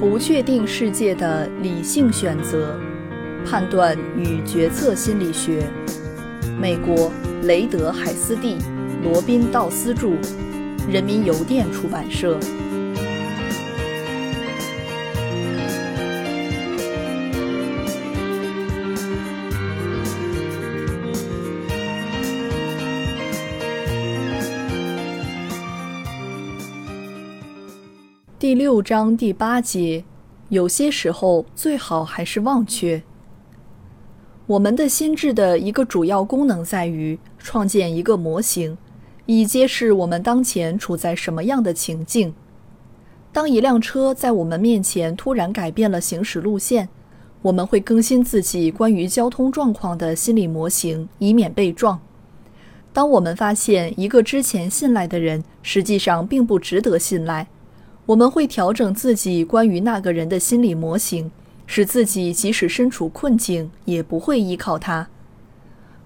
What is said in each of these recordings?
不确定世界的理性选择、判断与决策心理学。美国雷德海斯蒂、罗宾道斯著，人民邮电出版社。第六章第八节，有些时候最好还是忘却。我们的心智的一个主要功能在于创建一个模型，以揭示我们当前处在什么样的情境。当一辆车在我们面前突然改变了行驶路线，我们会更新自己关于交通状况的心理模型，以免被撞。当我们发现一个之前信赖的人实际上并不值得信赖，我们会调整自己关于那个人的心理模型，使自己即使身处困境也不会依靠他。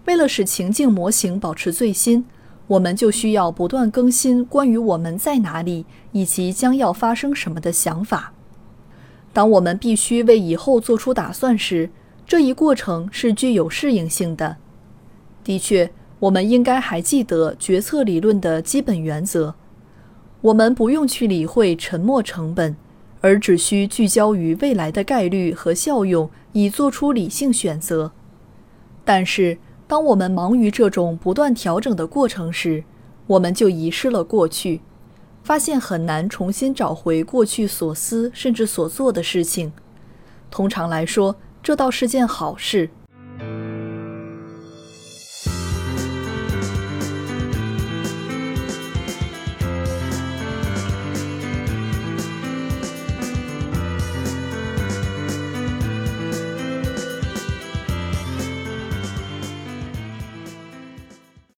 为了使情境模型保持最新，我们就需要不断更新关于我们在哪里以及将要发生什么的想法。当我们必须为以后做出打算时，这一过程是具有适应性的。的确，我们应该还记得决策理论的基本原则。我们不用去理会沉没成本，而只需聚焦于未来的概率和效用，以做出理性选择。但是，当我们忙于这种不断调整的过程时，我们就遗失了过去，发现很难重新找回过去所思甚至所做的事情。通常来说，这倒是件好事。